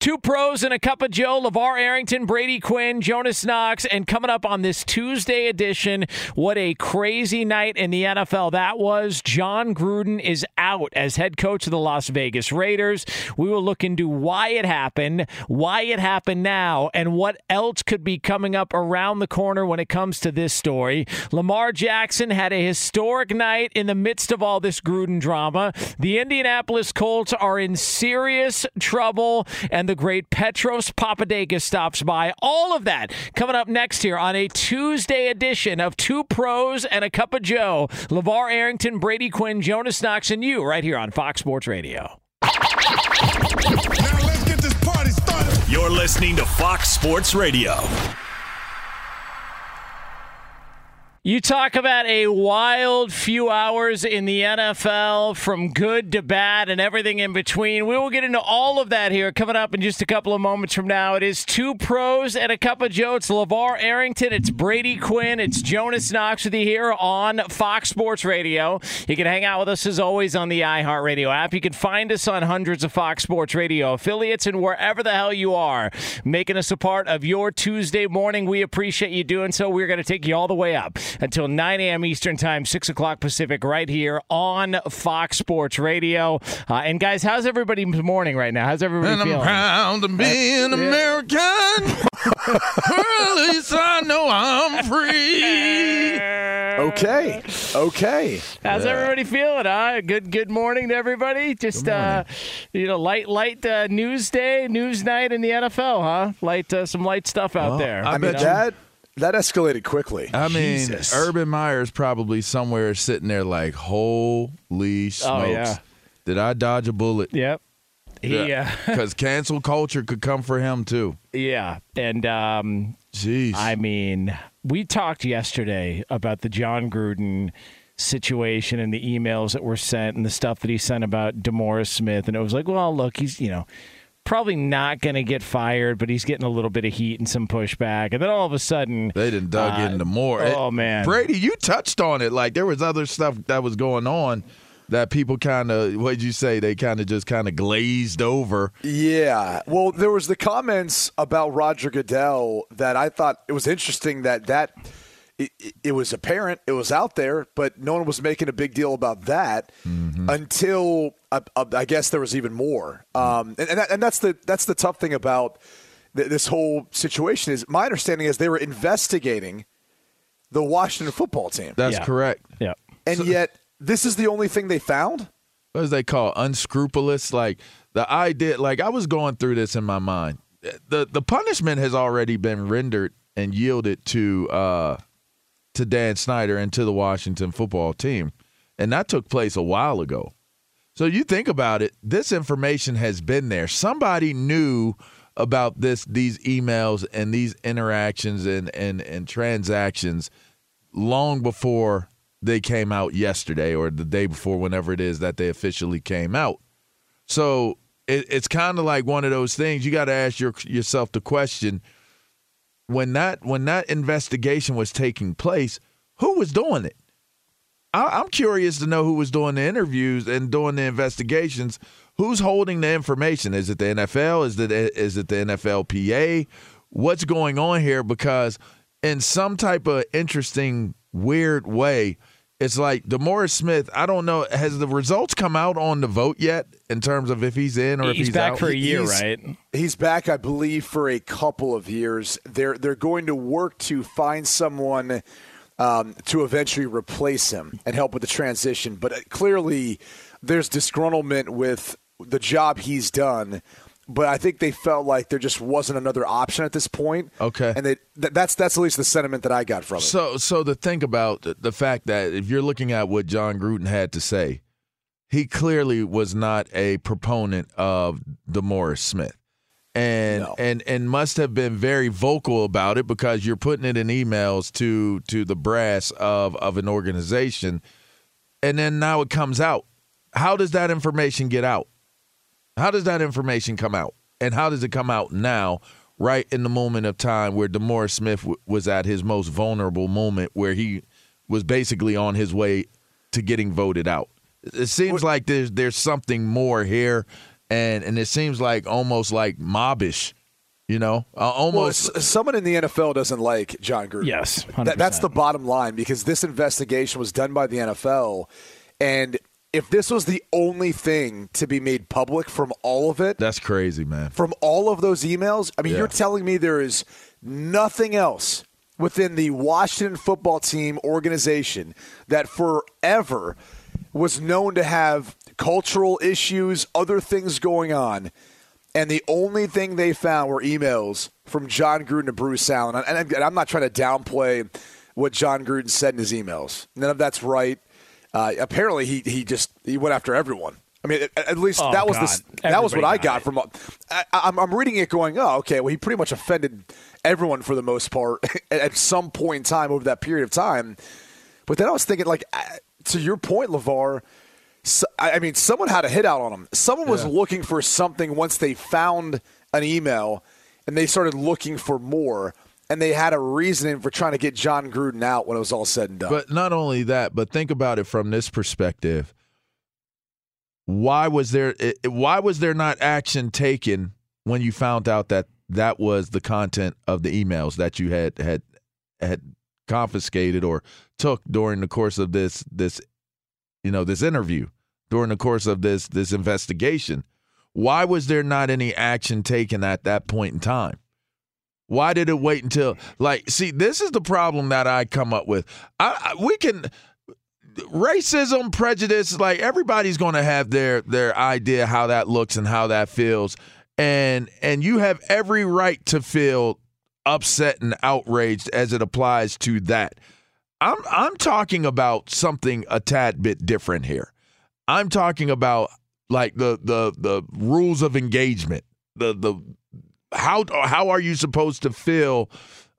Two pros and a cup of Joe, LeVar Arrington, Brady Quinn, Jonas Knox, and coming up on this Tuesday edition, what a crazy night in the NFL that was. Jon Gruden is out as head coach of the Las Vegas Raiders. We will look into why it happened, why it happened now, and what else could be coming up around the corner when it comes to this story. Lamar Jackson had a historic night in the midst of all this Gruden drama. The Indianapolis Colts are in serious trouble, and the great Petros Papadakis stops by. All of that coming up next here on a Tuesday edition of Two Pros and a Cup of Joe. LeVar Arrington, Brady Quinn, Jonas Knox, and you right here on Fox Sports Radio. Now let's get this party started. You're listening to Fox Sports Radio. You talk about a wild few hours in the NFL from good to bad and everything in between. We will get into all of that here coming up in just a couple of moments from now. It is two pros and a cup of Joe. It's LeVar Arrington, it's Brady Quinn, it's Jonas Knox with you here on Fox Sports Radio. You can hang out with us as always on the iHeartRadio app. You can find us on hundreds of Fox Sports Radio affiliates and wherever the hell you are, making us a part of your Tuesday morning. We appreciate you doing so. We're going to take you all the way up until 9 a.m. Eastern Time, 6 o'clock Pacific, right here on Fox Sports Radio. Uh, and guys, how's everybody's morning right now? How's everybody And I'm proud to be an American. At least I know I'm free. Okay. Okay. How's everybody feeling? Huh? Good good morning to everybody. Just uh, you know, light light uh, news day, news night in the NFL, huh? Light uh, some light stuff out there. I I mean bet you- that that escalated quickly. I mean, Jesus. Urban Meyer's probably somewhere sitting there like, holy smokes. Oh, yeah. Did I dodge a bullet? Yep. Yeah. Because cancel culture could come for him, too. Yeah. And um, Jeez. I mean, we talked yesterday about the Jon Gruden situation and the emails that were sent and the stuff that he sent about DeMaurice Smith. And it was like, well, look, he's, you know, probably not going to get fired, but he's getting a little bit of heat and some pushback. And then all of a sudden, they didn't dug uh, into more. Oh, man. Brady, you touched on it. Like, there was other stuff that was going on that people kind of, what did you say? They kind of just kind of glazed over. Yeah. Well, there was the comments about Roger Goodell that I thought it was interesting that that it, it was apparent, it was out there, but no one was making a big deal about that until uh, uh, I guess there was even more. Um, and and, that, and that's the that's the tough thing about th- this whole situation is my understanding is they were investigating the Washington football team, That's Yeah. correct. yeah. and yet this is the only thing they found. What what is they call unscrupulous? Like the idea, like I was going through this in my mind. The the punishment has already been rendered and yielded to uh, to Dan Snyder and to the Washington football team, and that took place a while ago. So you think about it, this information has been there. Somebody knew about this these emails and these interactions and and and transactions long before they came out yesterday or the day before whenever it is that they officially came out. So it, it's kind of like one of those things you got to ask your, yourself the question when that when that investigation was taking place, who was doing it? I, am curious to know who was doing the interviews and doing the investigations. Who's holding the information? Is it the NFL? Is it is it the NFLPA? What's going on here? Because in some type of interesting, weird way, it's like DeMaurice Smith. I don't know. Has the results come out on the vote yet in terms of if he's in or if he's, he's back out? for a year, He's- right? He's back, I believe, for a couple of years. They're they're going to work to find someone um, to eventually replace him and help with the transition. But uh, clearly, there's disgruntlement with the job he's done. But I think they felt like there just wasn't another option at this point. Okay. and they, th- that's that's at least the sentiment that I got from it. So, so to think about the- the fact that if you're looking at what Jon Gruden had to say, he clearly was not a proponent of DeMaurice Smith, and No. and and must have been very vocal about it because you're putting it in emails to to the brass of of an organization, and then now it comes out. How does that information get out? How does that information come out? And how does it come out now, right in the moment of time where DeMaurice Smith w- was at his most vulnerable moment, where he was basically on his way to getting voted out? It seems like there's there's something more here, and and it seems like almost like mobbish, you know, uh, almost. s- someone in the NFL doesn't like Jon Gruden. Yes, That- that's the bottom line because this investigation was done by the NFL, and if this was the only thing to be made public from all of it, that's crazy, man. from all of those emails, I mean, Yeah. you're telling me there is nothing else within the Washington football team organization that forever was known to have cultural issues, other things going on. And the only thing they found were emails from Jon Gruden to Bruce Allen. And I'm- and I'm not trying to downplay what Jon Gruden said in his emails. None of that's right. Uh, apparently, he, he just he went after everyone. I mean, at, at least Oh, that was God. the, that was what I got it. from. I, I'm, I'm reading it, going, oh, okay. Well, he pretty much offended everyone for the most part at, at some point in time over that period of time. But then I was thinking, like, uh, to your point, Levar. So, I I mean, someone had a hit out on him. Someone was looking for something once they found an email, and they started looking for more, and they had a reasoning for trying to get Jon Gruden out when it was all said and done. But not only that, but think about it from this perspective. Why was there why was there not action taken when you found out that that was the content of the emails that you had had had confiscated or took during the course of this this you know this interview during the course of this this investigation? Why was there not any action taken at that point in time? Why did it wait until like see this is the problem that I come up with. I, I we can racism, prejudice, like everybody's going to have their their idea how that looks and how that feels. And and you have every right to feel upset and outraged as it applies to that. I'm I'm talking about something a tad bit different here. I'm talking about like the the the rules of engagement. The the how how are you supposed to feel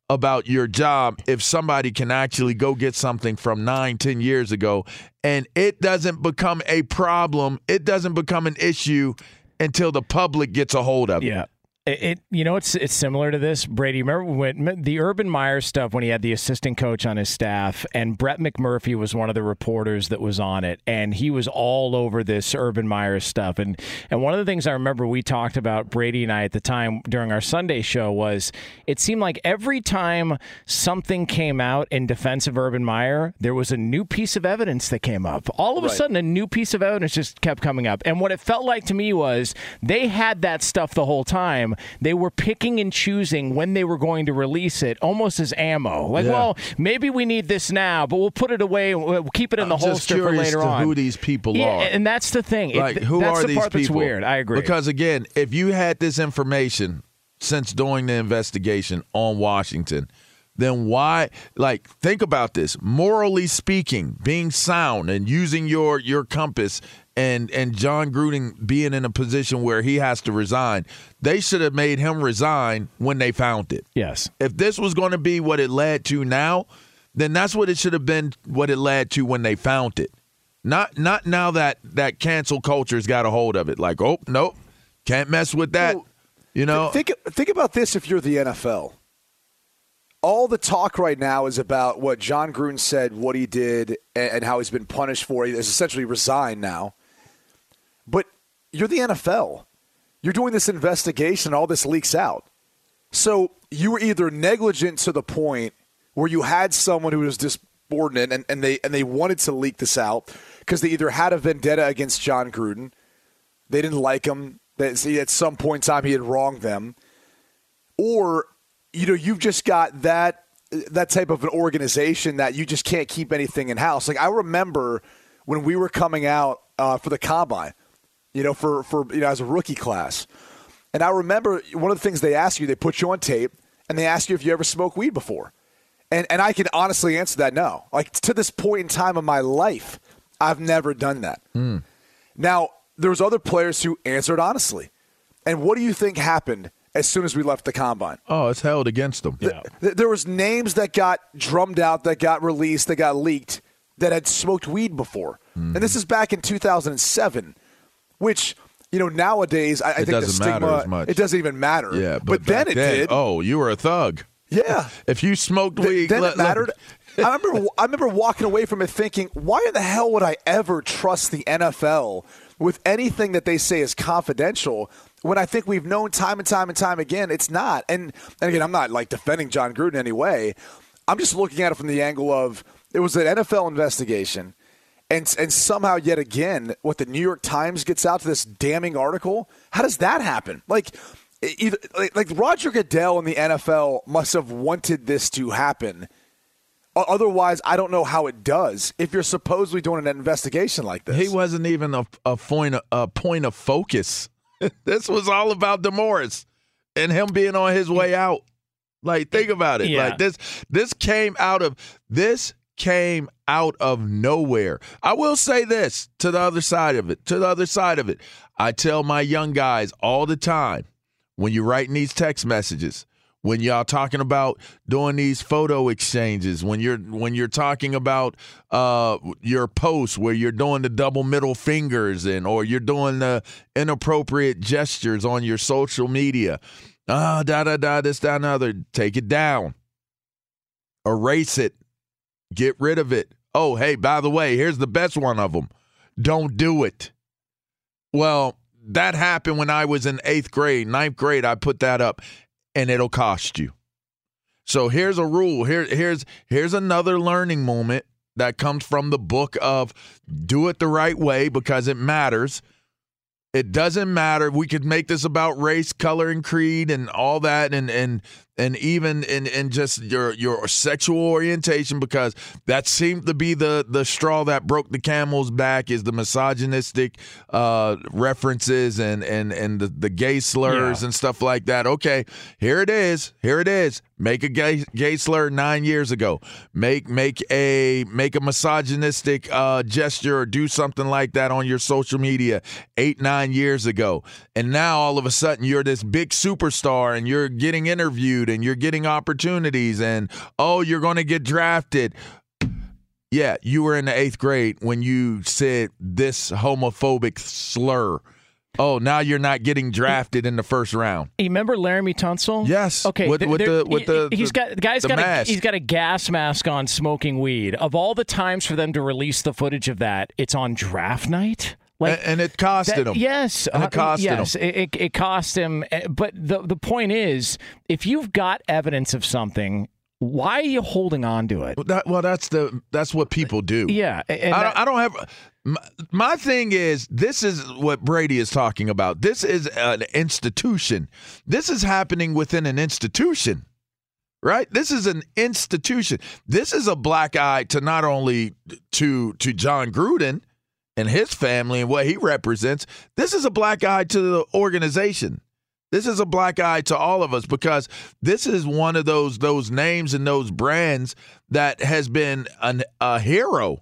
about your job if somebody can actually go get something from nine, ten years ago and it doesn't become a problem, it doesn't become an issue until the public gets a hold of it. Yeah. It, it you know it's it's similar to this Brady. Remember when the Urban Meyer stuff when he had the assistant coach on his staff and Brett McMurphy was one of the reporters that was on it and he was all over this Urban Meyer stuff and and one of the things I remember we talked about Brady and I at the time during our Sunday show was it seemed like every time something came out in defense of Urban Meyer there was a new piece of evidence that came up. All of a sudden a new piece of evidence just kept coming up and what it felt like to me was they had that stuff the whole time time, they were picking and choosing when they were going to release it, almost as ammo. Like, Yeah. well, maybe we need this now, but we'll put it away. We'll keep it in the I'm just holster for later to on. who these people yeah, are. and that's the thing. It- who that's are the these part people? that's weird. I agree. Because again, if you had this information since doing the investigation on Washington, then why like think about this. Morally speaking, being sound and using your your compass and and Jon Gruden being in a position where he has to resign, they should have made him resign when they found it. yes. If this was going to be what it led to now, then that's what it should have been what it led to when they found it. Not not now that that cancel culture's got a hold of it. Like, oh nope, can't mess with that. Well, you know, Think think about this if you're the NFL. All the talk right now is about what Jon Gruden said, what he did, and, and how he's been punished for. He has essentially resigned now. But you're the NFL. You're doing this investigation, all this leaks out. So you were either negligent to the point where you had someone who was disordinate and, and they and they wanted to leak this out because they either had a vendetta against Jon Gruden, they didn't like him, that see, at some point in time he had wronged them, or you know you've just got that that type of an organization that you just can't keep anything in house. Like I remember when we were coming out uh, for the combine, you know, for for you know as a rookie class, and I remember one of the things they ask you, they put you on tape, and they ask you if you ever smoked weed before, and and I can honestly answer that no. Like to this point in time of my life, I've never done that. Hmm. Now, there was other players who answered honestly. And what do you think happened as soon as we left the combine? oh, it's held against them. Yeah. Th- There was names that got drummed out, that got released, that got leaked, that had smoked weed before. Hmm. And this is back in 2007, which you know nowadays I, I think the stigma it doesn't even matter. Yeah, but, but, then it did. Oh, you were a thug. Yeah. If you smoked weed, then let- it let- mattered. I remember. I remember walking away from it thinking, "Why in the hell would I ever trust the NFL with anything that they say is confidential?" When I think we've known time and time and time again, it's not. And and again, I'm not like defending Jon Gruden anyway. I'm just looking at it from the angle of it was an NFL investigation, and and somehow yet again, what the New York Times gets out to this damning article. How does that happen? Like. Either, like, like Roger Goodell and the NFL must have wanted this to happen. Otherwise, I don't know how it does. If you're supposedly doing an investigation like this, He wasn't even a, a point of, a point of focus. this was all about DeMaurice and him being on his way out. Like, think about it. Yeah. Like this, this came out of this came out of nowhere. I will say this to the other side of it. To the other side of it, I tell my young guys all the time when you're writing these text messages when y'all talking about doing these photo exchanges when you're when you're talking about uh your posts where you're doing the double middle fingers and or you're doing the inappropriate gestures on your social media ah da da da this that and the other take it down erase it get rid of it oh hey by the way here's the best one of them don't do it well that happened when I was in eighth grade, ninth grade. I put that up, and it'll cost you. So here's a rule. Here, here's here's another learning moment that comes from the book of do it the right way because it matters. It doesn't matter. We could make this about race, color, and creed, and all that, and and and even in in just your your sexual orientation, because that seemed to be the the straw that broke the camel's back is the misogynistic uh, references and and and the, the gay slurs Yeah. and stuff like that. Okay, here it is. Here it is. Make a gay gay slur nine years ago. Make make a make a misogynistic uh, gesture or do something like that on your social media eight nine years ago, and now all of a sudden you're this big superstar and you're getting interviewed and you're getting opportunities and oh you're going to get drafted. Yeah, you were in the eighth grade when you said this homophobic slur. Oh, now you're not getting drafted in the first round. You remember Laremy Tunsil? Yes, Okay. with- th- with the- with he- the- he's got the guy's the got mask. a he's got a gas mask on, smoking weed. Of all the times for them to release the footage of that, it's on draft night. Like and, it costed that- him. Yes, and uh, it costed yes, him. It, it, cost him. uh, But the the point is, if you've got evidence of something, why are you holding on to it? That, well, that's the that's what people do. Yeah, I, that- don't, I don't have. My, my thing is, this is what Brady is talking about. This is an institution. This is happening within an institution, right? This is an institution. This is a black eye to not only to to Jon Gruden and his family and what he represents. This is a black eye to the organization. This is a black eye to all of us because this is one of those those names and those brands that has been an, a hero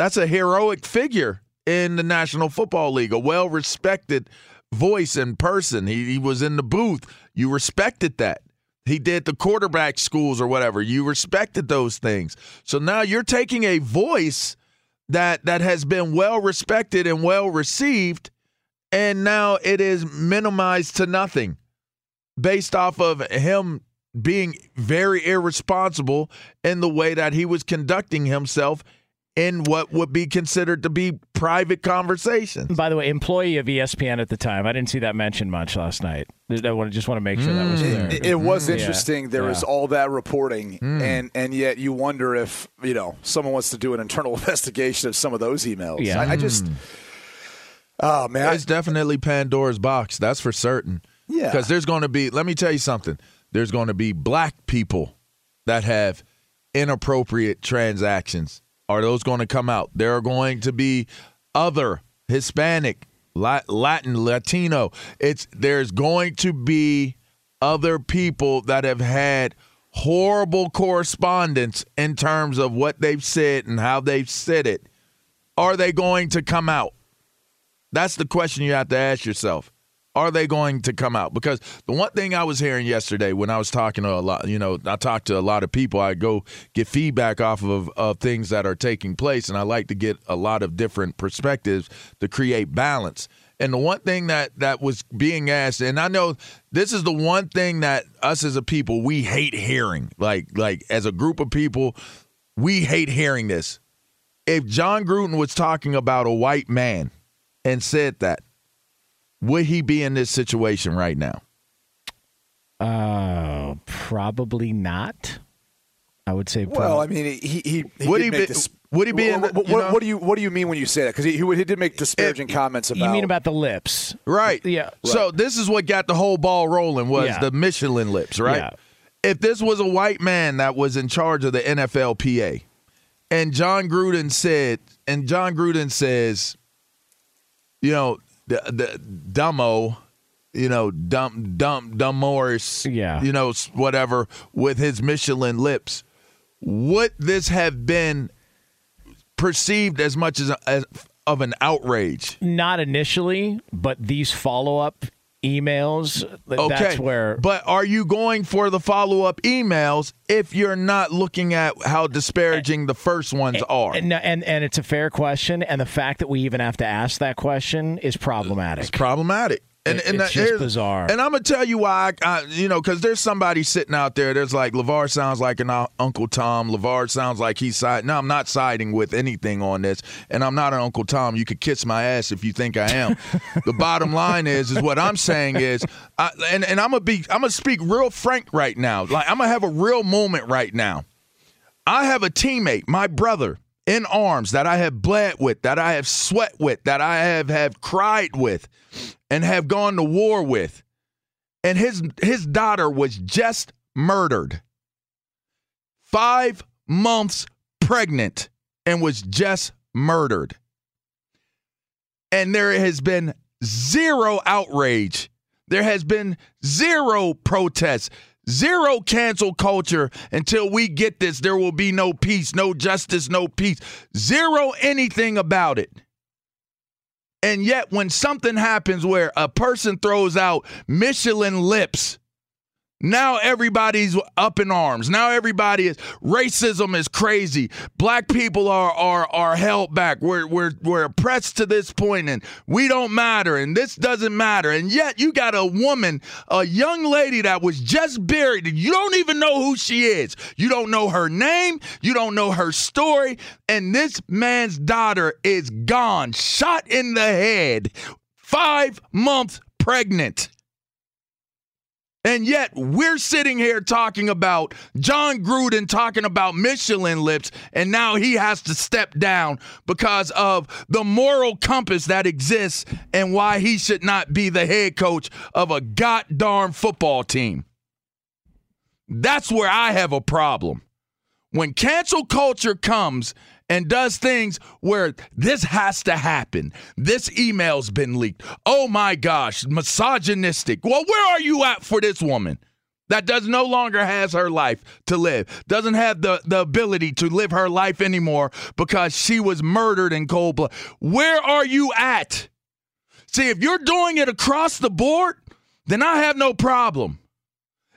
that's a heroic figure in the National Football League, a well respected voice and person. He, he was in the booth. You respected that. He did the quarterback schools or whatever. You respected those things. So now you're taking a voice that that has been well respected and well received, and now it is minimized to nothing based off of him being very irresponsible in the way that he was conducting himself in what would be considered to be private conversations. By the way, employee of ESPN at the time. I didn't see that mentioned much last night. I want to just want to make sure that was mm. clear. It, it mm-hmm. was Yeah. interesting. There was all that reporting, mm. and and yet you wonder if you know someone wants to do an internal investigation of some of those emails. Yeah. I, I just, mm. oh man, It's definitely Pandora's box. That's for certain. Yeah. Because there's going to be, let me tell you something. There's going to be black people that have inappropriate transactions. Are those going to come out? There are going to be other Hispanic, Latin, Latino. It's there's going to be other people that have had horrible correspondence in terms of what they've said and how they've said it. Are they going to come out? That's the question you have to ask yourself. Are they going to come out? Because the one thing I was hearing yesterday when I was talking to a lot, you know, I talk to a lot of people. I go get feedback off of, of things that are taking place, and I like to get a lot of different perspectives to create balance. And the one thing that that was being asked, and I know this is the one thing that us as a people we hate hearing. Like like as a group of people, we hate hearing this. If Jon Gruden was talking about a white man and said that, would he be in this situation right now? Uh, probably not. I would say. well, prob- I mean, he he, he Would he make be- this- would he be in What, the- what, you know? what do you what do you mean when you say that? Because he, he did make disparaging comments about. you mean about the lips? Right. Yeah. So this is what got the whole ball rolling was Yeah. the Michelin lips, right? Yeah. If this was a white man that was in charge of the NFLPA, and Jon Gruden said, and Jon Gruden says, you know, the the dumbo, you know, dumb dumb dumb Morris, Yeah. you know, whatever, with his Michelin lips, would this have been perceived as much as, as of an outrage? Not initially, but these follow up emails. Okay. That's where. But are you going for the follow up emails if you're not looking at how disparaging the first ones are? And, and and it's a fair question, and the fact that we even have to ask that question is problematic. It's problematic. And, It- and it's that- just bizarre. And I'm gonna tell you why. I, I, you know, because there's somebody sitting out there. There's like Levar sounds like an uh, Uncle Tom. Levar sounds like he's siding. No, I'm not siding with anything on this, and I'm not an Uncle Tom. You could kiss my ass if you think I am. the bottom line is, is what I'm saying is, I, and and I'm gonna be, I'm gonna speak real frank right now. Like I'm gonna have a real moment right now. I have a teammate, my brother, in arms that I have bled with, that I have sweat with, that I have have cried with, and have gone to war with. And his his daughter was just murdered. Five months pregnant and was just murdered. And there has been zero outrage. There has been zero protests, zero cancel culture until we get this. There will be no peace, no justice, no peace. Zero anything about it. And yet, when something happens where a person throws out Michelin lips, now everybody's up in arms. Now everybody is racism is crazy. Black people are are are held back. We're we're we're oppressed to this point and we don't matter and this doesn't matter. And yet you got a woman, a young lady that was just buried and you don't even know who she is. You don't know her name, you don't know her story, and this man's daughter is gone, shot in the head, 5 months pregnant. And yet we're sitting here talking about Jon Gruden talking about Michelin lips, and now he has to step down because of the moral compass that exists and why he should not be the head coach of a goddamn football team. That's where I have a problem. When cancel culture comes and does things where this has to happen. This email's been leaked. Oh my gosh, misogynistic. Well, where are you at for this woman? That does no longer has her life to live. Doesn't have the, the ability to live her life anymore because she was murdered in cold blood. Where are you at? See, if you're doing it across the board, then I have no problem.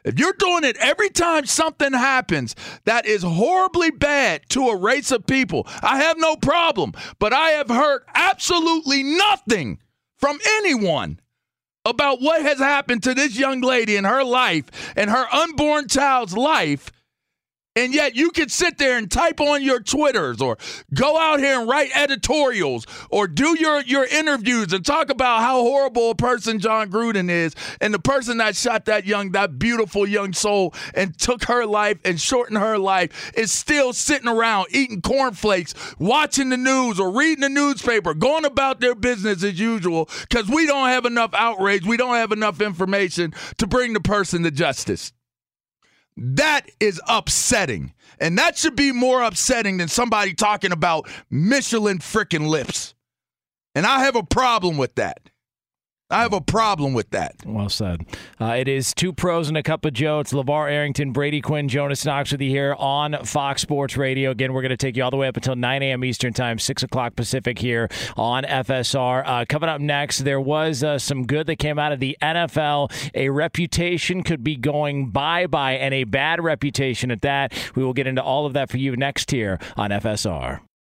If you're doing it every time something happens that is horribly bad to a race of people, I have no problem. But I have heard absolutely nothing from anyone about what has happened to this young lady in her life and her unborn child's life and yet you can sit there and type on your Twitters or go out here and write editorials or do your, your interviews and talk about how horrible a person Jon Gruden is and the person that shot that young, that beautiful young soul and took her life and shortened her life is still sitting around eating cornflakes, watching the news or reading the newspaper, going about their business as usual because we don't have enough outrage. We don't have enough information to bring the person to justice. That is upsetting. And that should be more upsetting than somebody talking about Michelin freaking lips. And I have a problem with that. I have a problem with that. Well said. Uh, it is two pros and a cup of Joe. It's LeVar Arrington, Brady Quinn, Jonas Knox with you here on Fox Sports Radio. Again, we're going to take you all the way up until 9 a.m. Eastern Time, 6 o'clock Pacific here on FSR. Uh, coming up next, there was uh, some good that came out of the NFL. A reputation could be going bye bye, and a bad reputation at that. We will get into all of that for you next here on FSR.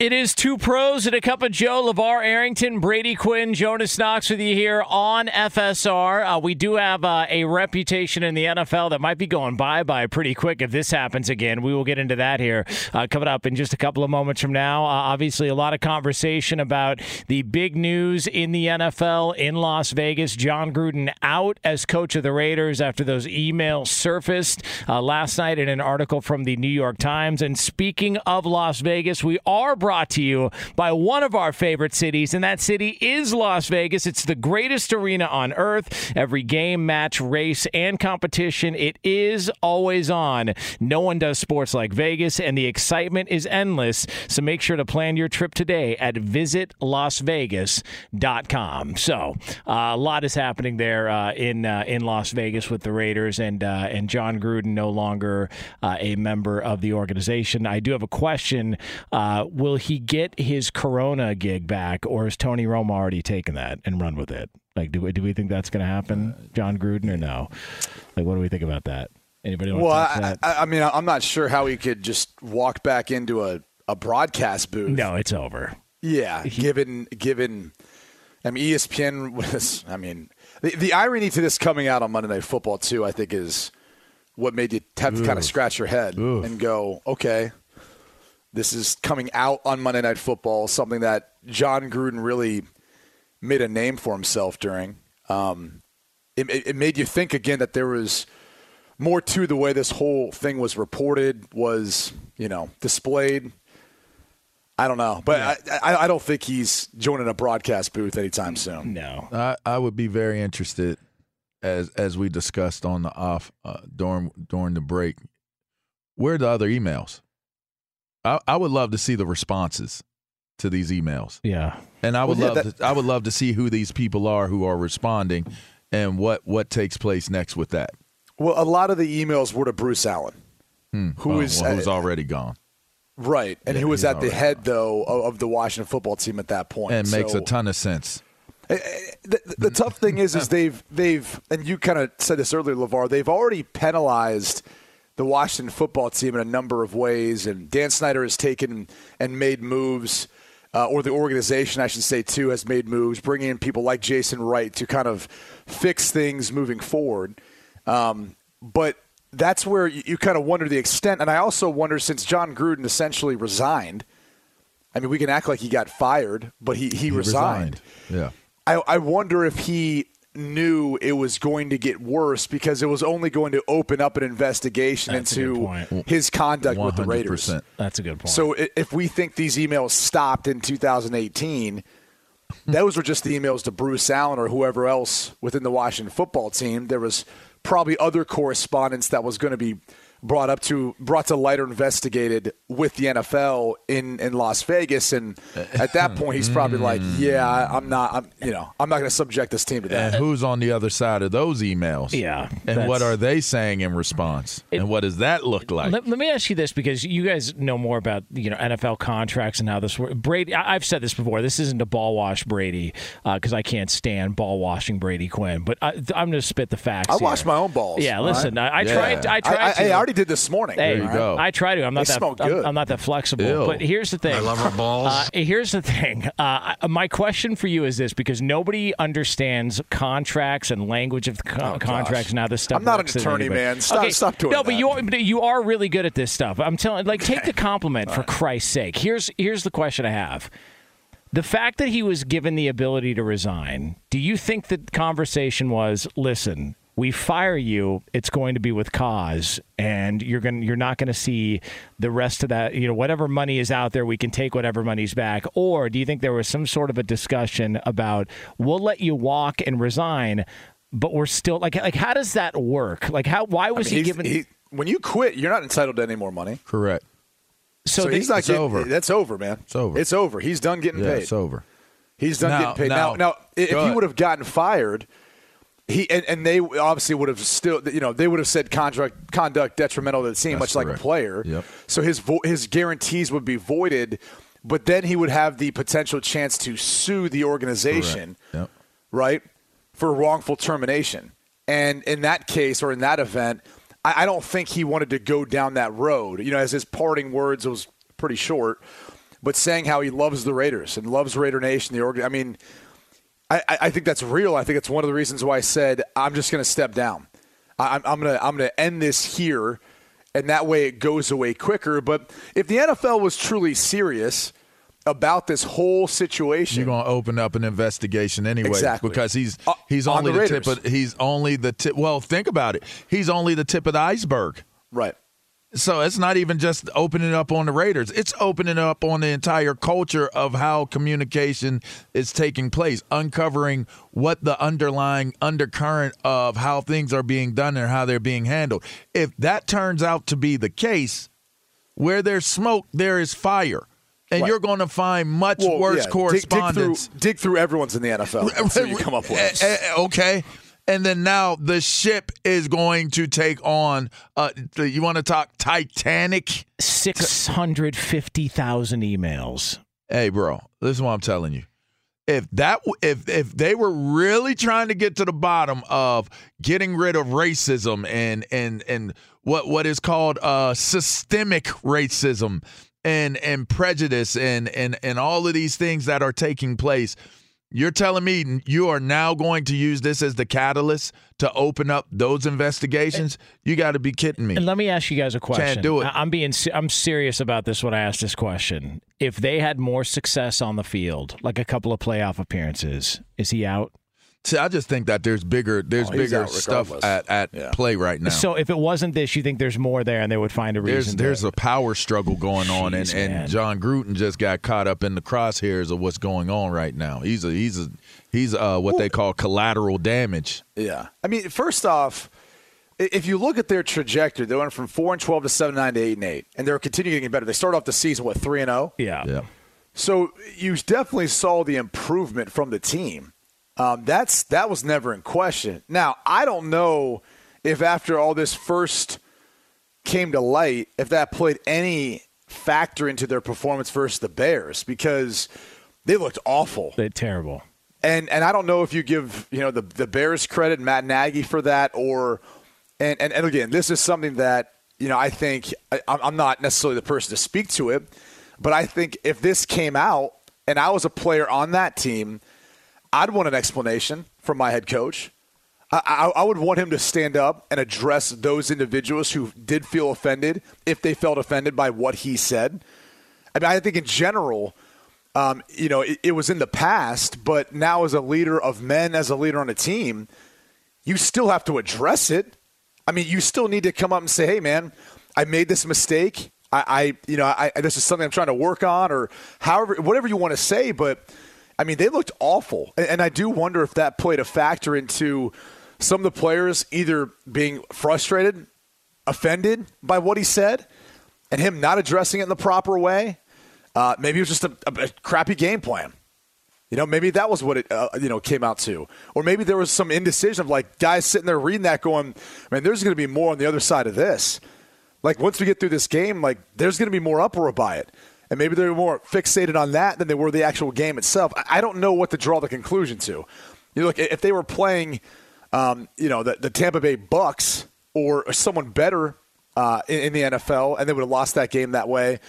It is two pros and a cup of Joe, LeVar Arrington, Brady Quinn, Jonas Knox with you here on FSR. Uh, we do have uh, a reputation in the NFL that might be going bye bye pretty quick if this happens again. We will get into that here uh, coming up in just a couple of moments from now. Uh, obviously, a lot of conversation about the big news in the NFL in Las Vegas. Jon Gruden out as coach of the Raiders after those emails surfaced uh, last night in an article from the New York Times. And speaking of Las Vegas, we are brought to you by one of our favorite cities, and that city is Las Vegas. It's the greatest arena on earth. Every game, match, race, and competition, it is always on. No one does sports like Vegas, and the excitement is endless. So make sure to plan your trip today at visitlasvegas.com. So uh, a lot is happening there uh, in uh, in Las Vegas with the Raiders, and uh, and Jon Gruden no longer uh, a member of the organization. I do have a question. Uh, will he get his Corona gig back, or is Tony Romo already taken that and run with it? Like, do we, do we think that's going to happen, Jon Gruden, or no? Like, what do we think about that? Anybody want Well, to touch I. I, I mean, I'm not sure how he could just walk back into a, a broadcast booth. no, it's over. Yeah, given given, I mean, ESPN was. I mean, the, the irony to this coming out on Monday Night Football too, I think, is what made you have to kind of scratch your head and go, okay, this is coming out on Monday Night Football, something that Jon Gruden really made a name for himself during. Um, it, it it made you think again that there was more to the way this whole thing was reported, was you know displayed. I don't know, but I, I, I don't think he's joining a broadcast booth anytime soon. No. I, I would be very interested, as as we discussed on the off uh, during during the break. Where are the other emails? I, I would love to see the responses to these emails, Yeah. and I would Well, yeah, love that- to, I would love to see who these people are who are responding, and what what takes place next with that. Well, a lot of the emails were to Bruce Allen, Hmm. Who Well, is, well, who's uh, already gone right, and Yeah, who was at the already head though of, of the Washington football team at that point. point, and makes a ton of sense. the, the tough thing is, is they've they've and you kind of said this earlier, Levar. They've already penalized the Washington football team in a number of ways, and Dan Snyder has taken and made moves, uh, or the organization, I should say, too, has made moves, bringing in people like Jason Wright to kind of fix things moving forward. Um, but that's where you, you kind of wonder the extent, and I also wonder since Jon Gruden essentially resigned. I mean, we can act like he got fired, but he, he, He resigned. Yeah. I, I wonder if he knew it was going to get worse because it was only going to open up an investigation That's into his conduct with the Raiders. That's a good point. So if we think these emails stopped in 2018, those were just the emails to Bruce Allen or whoever else within the Washington football team. There was probably other correspondence that was going to be brought up to brought to light or investigated with the NFL in, in Las Vegas, and at that point he's probably like, mm. "Yeah, I, I'm not. I'm you know I'm not going to subject this team to And that." who's on the other side of those emails? Yeah, And what are they saying in response? It- and what does that look like? Let, let me ask you this because you guys know more about you know NFL contracts and how this works. Brady, I, I've said this before. This isn't a ball wash Brady uh, because I can't stand ball washing Brady Quinn. But I, I'm going to spit the facts. I here. wash my own balls. Yeah, listen, right? I, I Yeah. tried. I I, tried I, to. I already did this morning. Hey, There you go. I try to. I'm not They that. smell I'm, good. I'm not that flexible. Ew. But here's the thing. I love our balls. Uh, here's the thing. Uh, my question for you is this: because nobody understands contracts and language of the con- contracts and how this stuff. I'm not an attorney, man. Stop- okay. stop doing No, but you are, you are really good at this stuff. I'm telling. Like, take the compliment for Christ's sake. Here's here's the question I have. The fact that he was given the ability to resign, do you think the conversation was, listen, we fire you, it's going to be with cause, and you're going you're not going to see the rest of that, you know, whatever money is out there, we can take whatever money's back. Or do you think there was some sort of a discussion about we'll let you walk and resign, but we're still like like how does that work? Like how why was I mean, he given he- when you quit, you're not entitled to any more money. Correct. so, So, they- he's not it's getting, over. That's over, man. It's over. It's over. He's done getting Yeah, paid. it's over. He's done Now- getting paid. Now, now- now, if he would have gotten fired, he and, and they obviously would have still, you know, they would have said contract conduct detrimental to the team, That's much like a player. Yep. So his vo- his guarantees would be voided, but then he would have the potential chance to sue the organization, Yep. right, for wrongful termination. And in that case, or in that event, I, I don't think he wanted to go down that road. You know, as his parting words was pretty short, but saying how he loves the Raiders and loves Raider Nation, the org. I mean, I, I think that's real. I think it's one of the reasons why I said I'm just going to step down. I, I'm, I'm going to I'm to end this here, and that way it goes away quicker. But if the NFL was truly serious about this whole situation, You're going to open up an investigation anyway Exactly. because he's Uh, he's on only the the, tip of he's only the tip. Well, think about it. He's only the tip of the iceberg. right? So it's not even just opening up on the Raiders. It's opening up on the entire culture of how communication is taking place, uncovering what the underlying undercurrent of how things are being done and how they're being handled. If that turns out to be the case, where there's smoke, there is fire. And Right. you're going to find much Well, worse yeah, dig- correspondence. Dig, through, dig through everyone's in the NFL. see what you come up with. Eh, eh, okay. And then now the ship is going to take on. Uh, you want to talk Titanic? six hundred fifty thousand emails. Hey, bro, this is what I'm telling you. If that, if if they were really trying to get to the bottom of getting rid of racism and and and what what is called uh, systemic racism and and prejudice and and and all of these things that are taking place, you're telling me you are now going to use this as the catalyst to open up those investigations? You got to be kidding me. And let me ask you guys a question. do it. I'm being I'm serious about this when I ask this question. If they had more success on the field, like a couple of playoff appearances, is he out? See, I just think that there's bigger there's Oh, bigger stuff at, at Yeah. play right now. So if it wasn't this, you think there's more there, and they would find a there's reason. there's to, a power struggle going on, and, man. and Jon Gruden just got caught up in the crosshairs of what's going on right now. He's a he's a he's uh what they call collateral damage. Yeah. I mean, first off, if you look at their trajectory, they went from four and twelve to seven nine to eight and eight, and they're continuing getting better. They started off the season with three and zero. yeah. Yeah. So you definitely saw the improvement from the team. Um, that's that was never in question. Now I don't know if after all this first came to light, if that played any factor into their performance versus the Bears because they looked awful. They're terrible. And and I don't know if you give you know the the Bears credit Matt Nagy for that or and and, and again this is something that you know I think I, I'm I'm not necessarily the person to speak to it, but I think if this came out and I was a player on that team, I'd want an explanation from my head coach. I, I, I would want him to stand up and address those individuals who did feel offended if they felt offended by what he said. I mean, I think in general, um, you know, it, it was in the past, but now as a leader of men, as a leader on a team, you still have to address it. I mean, you still need to come up and say, "Hey, man, I made this mistake. I, I you know, I, this is something I'm trying to work on, or however, whatever you want to say." But I mean, they looked awful. And, I do wonder if that played a factor into some of the players either being frustrated, offended by what he said, and him not addressing it in the proper way. Uh, maybe it was just a, a, a crappy game plan. You know, maybe that was what it uh, you know came out to, or maybe there was some indecision of like guys sitting there reading that, going, "Man, there's going to be more on the other side of this." Like once we get through this game, like there's going to be more uproar by it, and maybe they were more fixated on that than they were the actual game itself. I, don't know what to draw the conclusion to. You look, if they were playing, um, you know, the, the Tampa Bay Bucks or someone better uh, in, in the NFL, and they would have lost that game that way,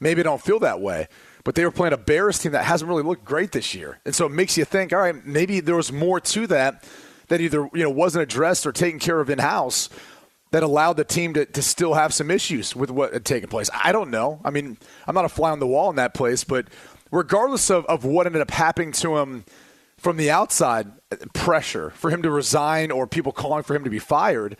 maybe I don't feel that way but they were playing a Bears team that hasn't really looked great this year. And so it makes you think, all right, maybe there was more to that that either you know wasn't addressed or taken care of in house that allowed the team to, to still have some issues with what had taken place. I don't know. I mean, I'm not a fly on the wall in that place, but regardless of, of what ended up happening to him from the outside, pressure for him to resign or people calling for him to be fired,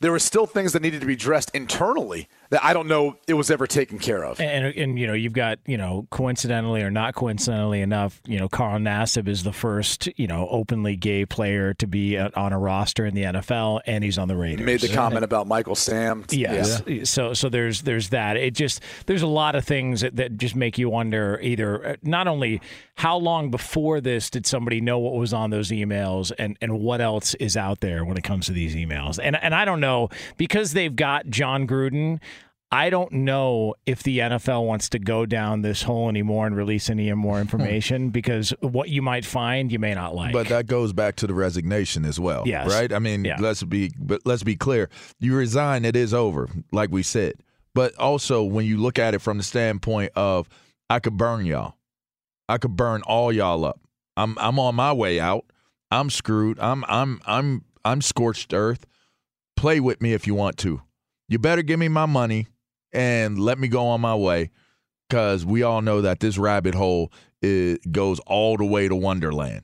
there were still things that needed to be addressed internally that I don't know it was ever taken care of. And, and you know, you've got you know, coincidentally or not coincidentally enough, you know, Carl Nassib is the first you know openly gay player to be on a roster in the NFL, and he's on the Raiders. He made the comment about Michael Sam. Yes. Yeah. So so there's there's that. It just there's a lot of things that, that just make you wonder either uh, not only how long before this did somebody know what was on those emails and and what else is out there when it comes to these emails, and and I don't know because they've got Jon Gruden. I don't know if the NFL wants to go down this hole anymore and release any more hmm. information because what you might find you may not like. But that goes back to the resignation as well. Yes. Right? I mean, Yeah. let's be but let's be clear. You resign, it is over, like we said. But also when you look at it from the standpoint of I could burn y'all. I could burn all y'all up. I'm I'm on my way out. I'm screwed. I'm I'm I'm I'm scorched earth. Play with me if you want to. You better give me my money and let me go on my way because we all know that this rabbit hole it goes all the way to Wonderland.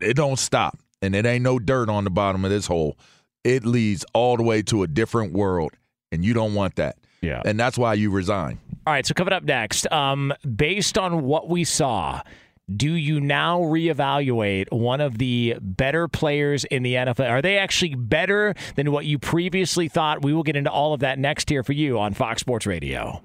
It don't stop, and it ain't no dirt on the bottom of this hole. It leads all the way to a different world, and you don't want that. Yeah. and that's why you resign. All right, so coming up next, um, based on what we saw, do you now reevaluate one of the better players in the NFL? Are they actually better than what you previously thought? We will get into all of that next here for you on Fox Sports Radio.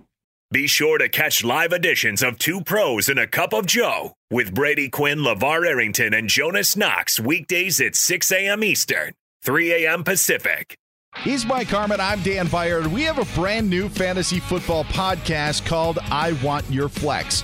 Be sure to catch live editions of Two Pros and a Cup of Joe with Brady Quinn, LeVar Arrington, and Jonas Knox weekdays at 6 a.m. Eastern, 3 a.m. Pacific. He's Mike Harmon. I'm Dan Beyer. We have a brand new fantasy football podcast called I Want Your Flex.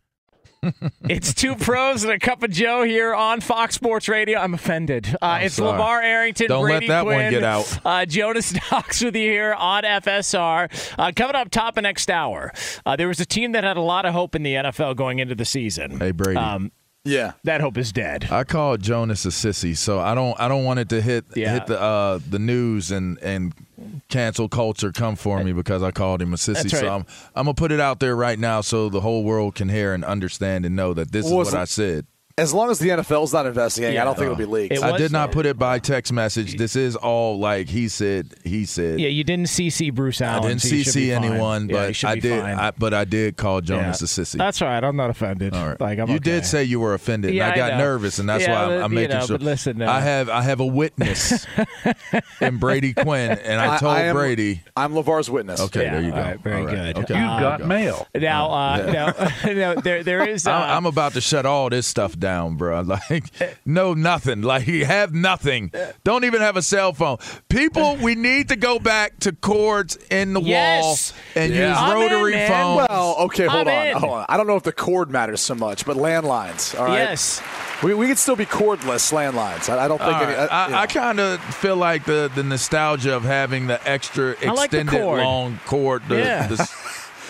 It's two pros and a cup of Joe here on Fox Sports Radio. I'm offended. Uh, it's sorry. LeVar Arrington, Don't let Brady that one get out. Uh, Jonas Knox with you here on FSR. Uh, coming up top of next hour, uh, there was a team that had a lot of hope in the NFL going into the season. Hey Brady. Um, Yeah. that hope is dead. I call Jonas a sissy, so I don't I don't want it to hit Yeah. hit the uh, the news and and cancel culture come for me because I called him a sissy. Right. So I'm I'm gonna put it out there right now so the whole world can hear and understand and know that this Well, is what I said. As long as the NFL's not investigating, Yeah. I don't think it'll be leaked. It I did not put it by text message. This is all like he said. He said. Yeah, you didn't CC Bruce Allen. I didn't so CC be fine. anyone, Yeah, but I did. I, but I did call Jonas Yeah. a sissy. That's all right. I'm not offended. All right. Like I'm you okay. did say you were offended, Yeah, and I I got know. nervous, and that's Yeah, why I'm, I'm making know, sure. but listen, uh, I have I have a witness in Brady Quinn, and I I- told I am- Brady. I'm LeVar's witness. Okay, Yeah, there you go. all right, very All right. good. Okay, You there got mail. Now, uh, no, no, there, there is. Uh, I- I'm about to shut all this stuff down, bro. Like, no, nothing. Like, you have nothing. Don't even have a cell phone. People, we need to go back to cords in the Yes. wall and Yeah. use I'm in, rotary phones. Well, okay, hold on, hold on. I don't know if the cord matters so much, but landlines. All right. Yes. We, we could still be cordless landlines. I, I don't think All any. right. uh, you know. I, I kind of feel like the, the nostalgia of having the extra I like the extended cord. long cord. The, Yeah. the-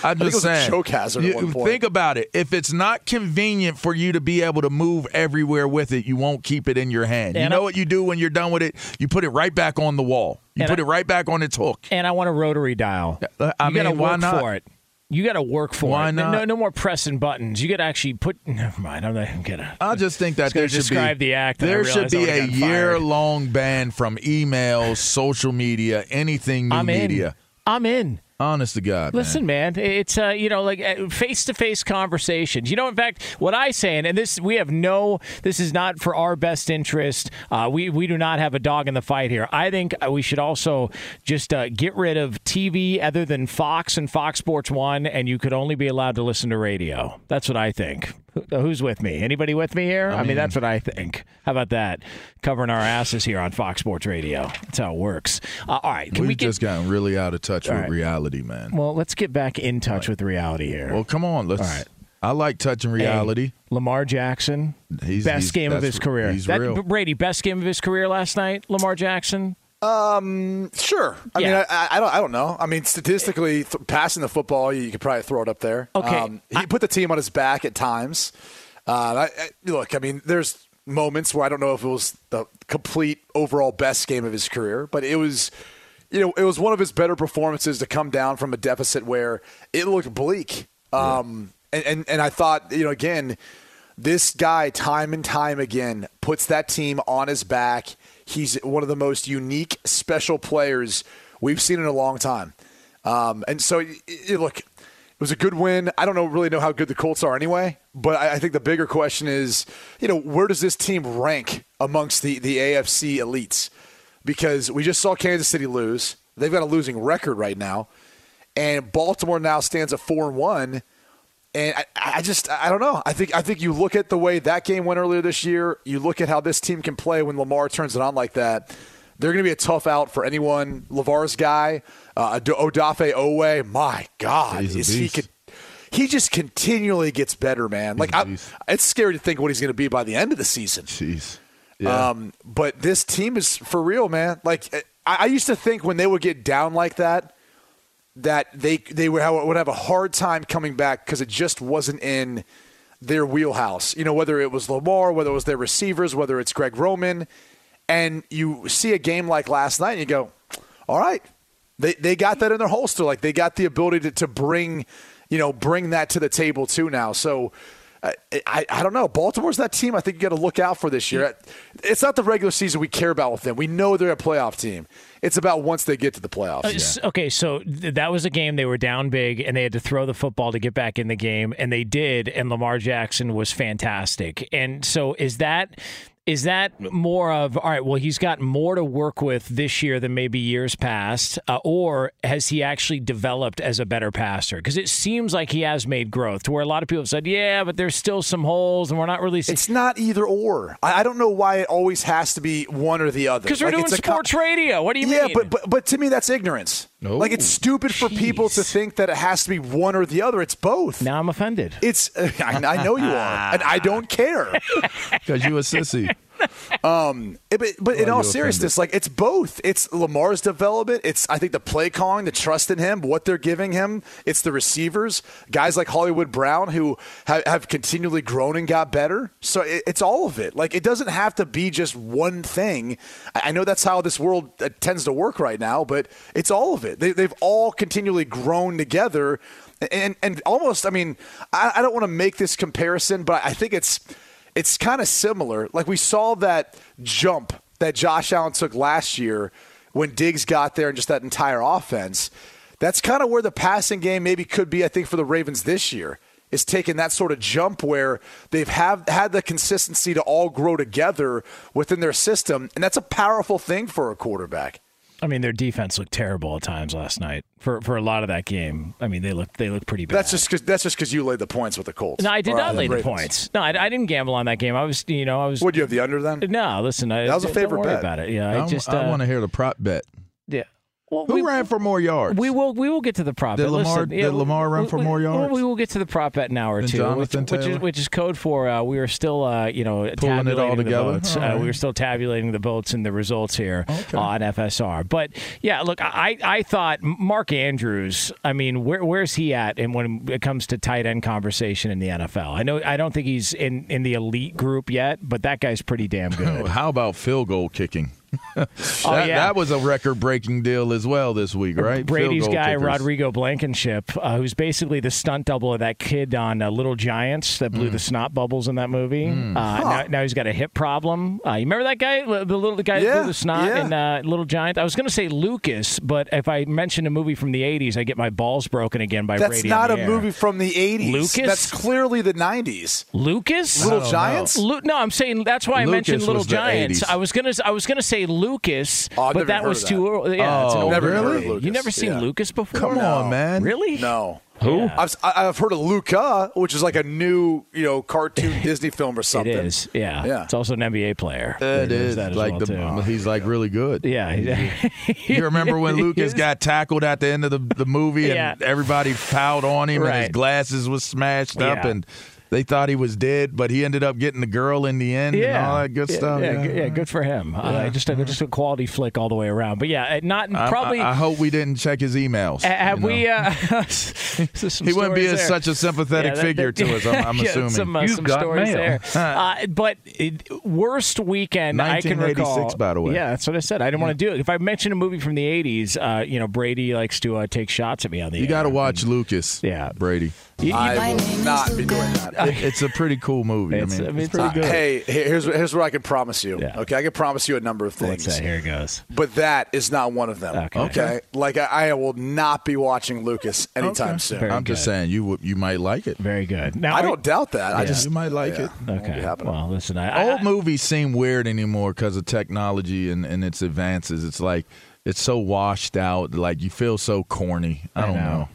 I'm think it just was a saying. choke hazard at you- one point. Think about it. If it's not convenient for you to be able to move everywhere with it, you won't keep it in your hand. you know I- what you do when you're done with it? You put it right back on the wall. You put I- it right back on its hook. and I want a rotary dial. Uh, I you gotta mean, why work not? for it. You got to work for Why it. not? No, no more pressing buttons. You got to actually put. Never mind. I'm not even gonna. I just think that there should describe be the act there should be a would've fired. year long ban from emails, social media, anything new I'm in. media. I'm in. Honest to God, Listen, man, it's uh, you know like face to face conversations. You know, in fact, what I say, and this we have no. This is not for our best interest. Uh, we we do not have a dog in the fight here. I think we should also just uh, get rid of TV other than Fox and Fox Sports One, and you could only be allowed to listen to radio. That's what I think. Who- Who's with me? Anybody with me here? I mean, mean- that's what I think. How about that? Covering our asses here on Fox Sports Radio. That's how it works. Uh, all right, can We've we get? just gotten really out of touch All with right. reality, man. well, let's get back in touch with reality here. Well, come on, let's. All right. I like touching reality. Hey, Lamar Jackson, He's- best he's- game of his career. he's That- real. Brady, best game of his career last night. Lamar Jackson. Um, sure. I Yeah. mean, I, I don't. I don't know. I mean, statistically, th- passing the football, you, you could probably throw it up there. Okay. Um, he put the team on his back at times. Uh, I, I, look, I mean, there's moments where I don't know if it was the complete overall best game of his career, but it was. You know, it was one of his better performances to come down from a deficit where it looked bleak. Um, and, and and I thought, you know, again, this guy time and time again puts that team on his back. He's one of the most unique, special players we've seen in a long time. Um, and so, y- y- look, it was a good win. I don't know really know how good the Colts are anyway, but I, I think the bigger question is, you know, where does this team rank amongst the the AFC elites? Because we just saw Kansas City lose. They've got a losing record right now, and Baltimore now stands at four and one. And I, I just I don't know. I think I think you look at the way that game went earlier this year. You look at how this team can play when Lamar turns it on like that. They're going to be a tough out for anyone. Lavar's guy, uh, Od- Odafe Oweh. My God, is he could. He just continually gets better, man. Like I, it's scary to think what he's going to be by the end of the season. Jeez. Yeah. Um, but this team is for real, man. Like I, I used to think when they would get down like that, that they they would have, would have a hard time coming back because it just wasn't in their wheelhouse. You know, whether it was Lamar, whether it was their receivers, whether it's Greg Roman, and you see a game like last night, and you go, "All right, they they got that in their holster. Like they got the ability to to bring, you know, bring that to the table too now." So. I, I, don't know. Baltimore's that team I think you got to look out for this year. It's not the regular season we care about with them. We know they're a playoff team. It's about once they get to the playoffs. Uh, s- Okay, so th- that was a game they were down big and they had to throw the football to get back in the game, and they did, and Lamar Jackson was fantastic. And so is that is that more of all right? Well, he's got more to work with this year than maybe years past, uh, or has he actually developed as a better passer? Because it seems like he has made growth. To where a lot of people have said, "Yeah, but there's still some holes, and we're not really." It's not either or. I, I don't know why it always has to be one or the other. Because we're Like, doing it's a co- sports radio. What do you yeah, mean? but, but but to me that's ignorance. No. Like it's stupid for people to think that it has to be one or the other. It's both. now I'm offended. It's I, I know you are, and I don't care. Because you a sissy. Um, it- but, but in all seriousness, like it's both. It's Lamar's development. It's I think the play calling, the trust in him, what they're giving him. It's the receivers, guys like Hollywood Brown who have, have continually grown and got better. So it, it's all of it. Like it doesn't have to be just one thing. I, I know that's how this world uh, tends to work right now, but it's all of it. They, they've all continually grown together. And, and almost, I mean, I, I don't want to make this comparison, but I think it's it's kind of similar. Like we saw that jump that Josh Allen took last year when Diggs got there and just that entire offense. That's kind of where the passing game maybe could be, I think, for the Ravens this year. Is taking that sort of jump where they've have had the consistency to all grow together within their system, and that's a powerful thing for a quarterback. I mean, their defense looked terrible at times last night for for a lot of that game. I mean, they looked they looked pretty bad. That's just cause, that's just because you laid the points with the Colts. no, I did Or, uh, not lay the Ravens. points. No, I, I didn't gamble on that game. I was, you know, I was. Would you have the under then? No, listen, I, That was a don't favorite worry bet. about it. Yeah, I, I, just uh, I want to hear the prop bet. Well, Who we, ran for more yards? we will we will get to the prop Did. Lamar- Listen, did yeah, Lamar run we- for we- more well, yards? we will get to the prop bet in an hour or two, which, which is which is code for uh, we are still uh, you know Pulling it all tabulating the together? votes. All Uh, we are still tabulating the votes and the results here Okay. on FSR. But yeah, look, I I thought Mark Andrews. I mean, where where's he at? And when it comes to tight end conversation in the NFL, I know I don't think he's in in the elite group yet, but that guy's pretty damn good. How about field goal kicking? that, Oh, yeah. that was a record-breaking deal as well this week, right? Brady's guy, kickers. Rodrigo Blankenship, uh, who's basically the stunt double of that kid on uh, Little Giants that Mm. blew the snot bubbles in that movie. Uh, now, now he's got a hip problem. Uh, you remember that guy, the little the guy that blew the snot yeah. in uh, Little Giants? I was going to say Lucas, but if I mention a movie from the '80s, I get my balls broken again by That's Brady. on not a air. movie from the 80s. Lucas? That's clearly the 90s. Lucas. Little Giants? Lu- no, I'm saying that's why I Lucas mentioned Little Giants. I was gonna I was gonna say Lucas, Oh, but that was of too that. early. Yeah, it's oh, an Oh, old Never movie. heard of Lucas. You never seen Yeah. Lucas before? Come on, man. Really? No. Who? I've, I- I've heard of Luca, which is like a new, you know, cartoon Disney film or something. is. Yeah. Yeah. It's also an NBA player. It There's is that like well, the too. he's like really good. Yeah. You remember when Lucas got tackled at the end of the, the movie and Yeah. everybody fouled on him and his glasses was smashed up Yeah. and they thought he was dead, but he ended up getting the girl in the end and all that good yeah, stuff. Yeah, good, yeah, good for him. Uh, just a just a quality flick all the way around. But yeah, not I- probably. I, I hope we didn't check his emails. uh, have you know. we? Uh, He wouldn't be a- such a sympathetic that- figure to us, I'm- I'm yeah, assuming. Some, uh, You've some got stories mail. there. uh, but it, worst weekend I can recall. by the way. Yeah, that's what I said. I didn't want to do it. If I mention a movie from the '80s, uh, you know, Brady likes to uh, take shots at me on the. You got to air. watch Lucas. Yeah. Brady. You- you- I will not be doing that. It's a pretty cool movie. It's- I mean, I mean, it's it's pretty Uh, good. hey, here's here's what I can promise you. Yeah. Okay, I can promise you a number of What's things, that? Here it goes. but that is not one of them. Okay. Okay, like I, I will not be watching Lucas anytime soon. Very I'm just saying you you might like it. Very good. Now I don't doubt that. I just You might like yeah, it. Okay. Well, listen, I, I, Old movies seem weird anymore because of technology and, and its advances. It's like it's so washed out. Like you feel so corny. I I don't know. know.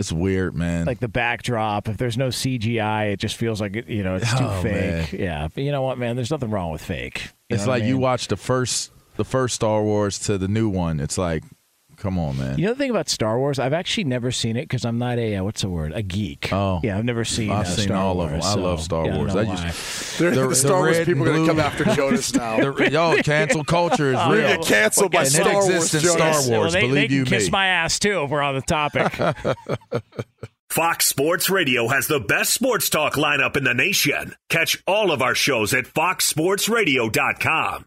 It's weird, man. like the backdrop. If there's no CGI, it just feels like it, you know it's too Oh, fake. man. Yeah, but you know what, man? There's nothing wrong with fake. You it's like I you watch the first the first Star Wars to the new one. It's like, come on, man. You know the thing about Star Wars? I've actually never seen it because I'm not a uh, what's the word? A geek. Oh. yeah, I've never seen. I've uh, seen Star all of Wars, them. I love Star yeah, Wars. don't I just- why. They're- The- the, the Star Wars red people are and going to come blue- after Jonas now. The- yo, cancel culture is Oh, we real. get canceled by And it Star Wars. exists in Jonas. Star Yes, well, they, believe they can you kiss me. my ass too if we're on the topic. Fox Sports Radio has the best sports talk lineup in the nation. Catch all of our shows at foxsportsradio.com.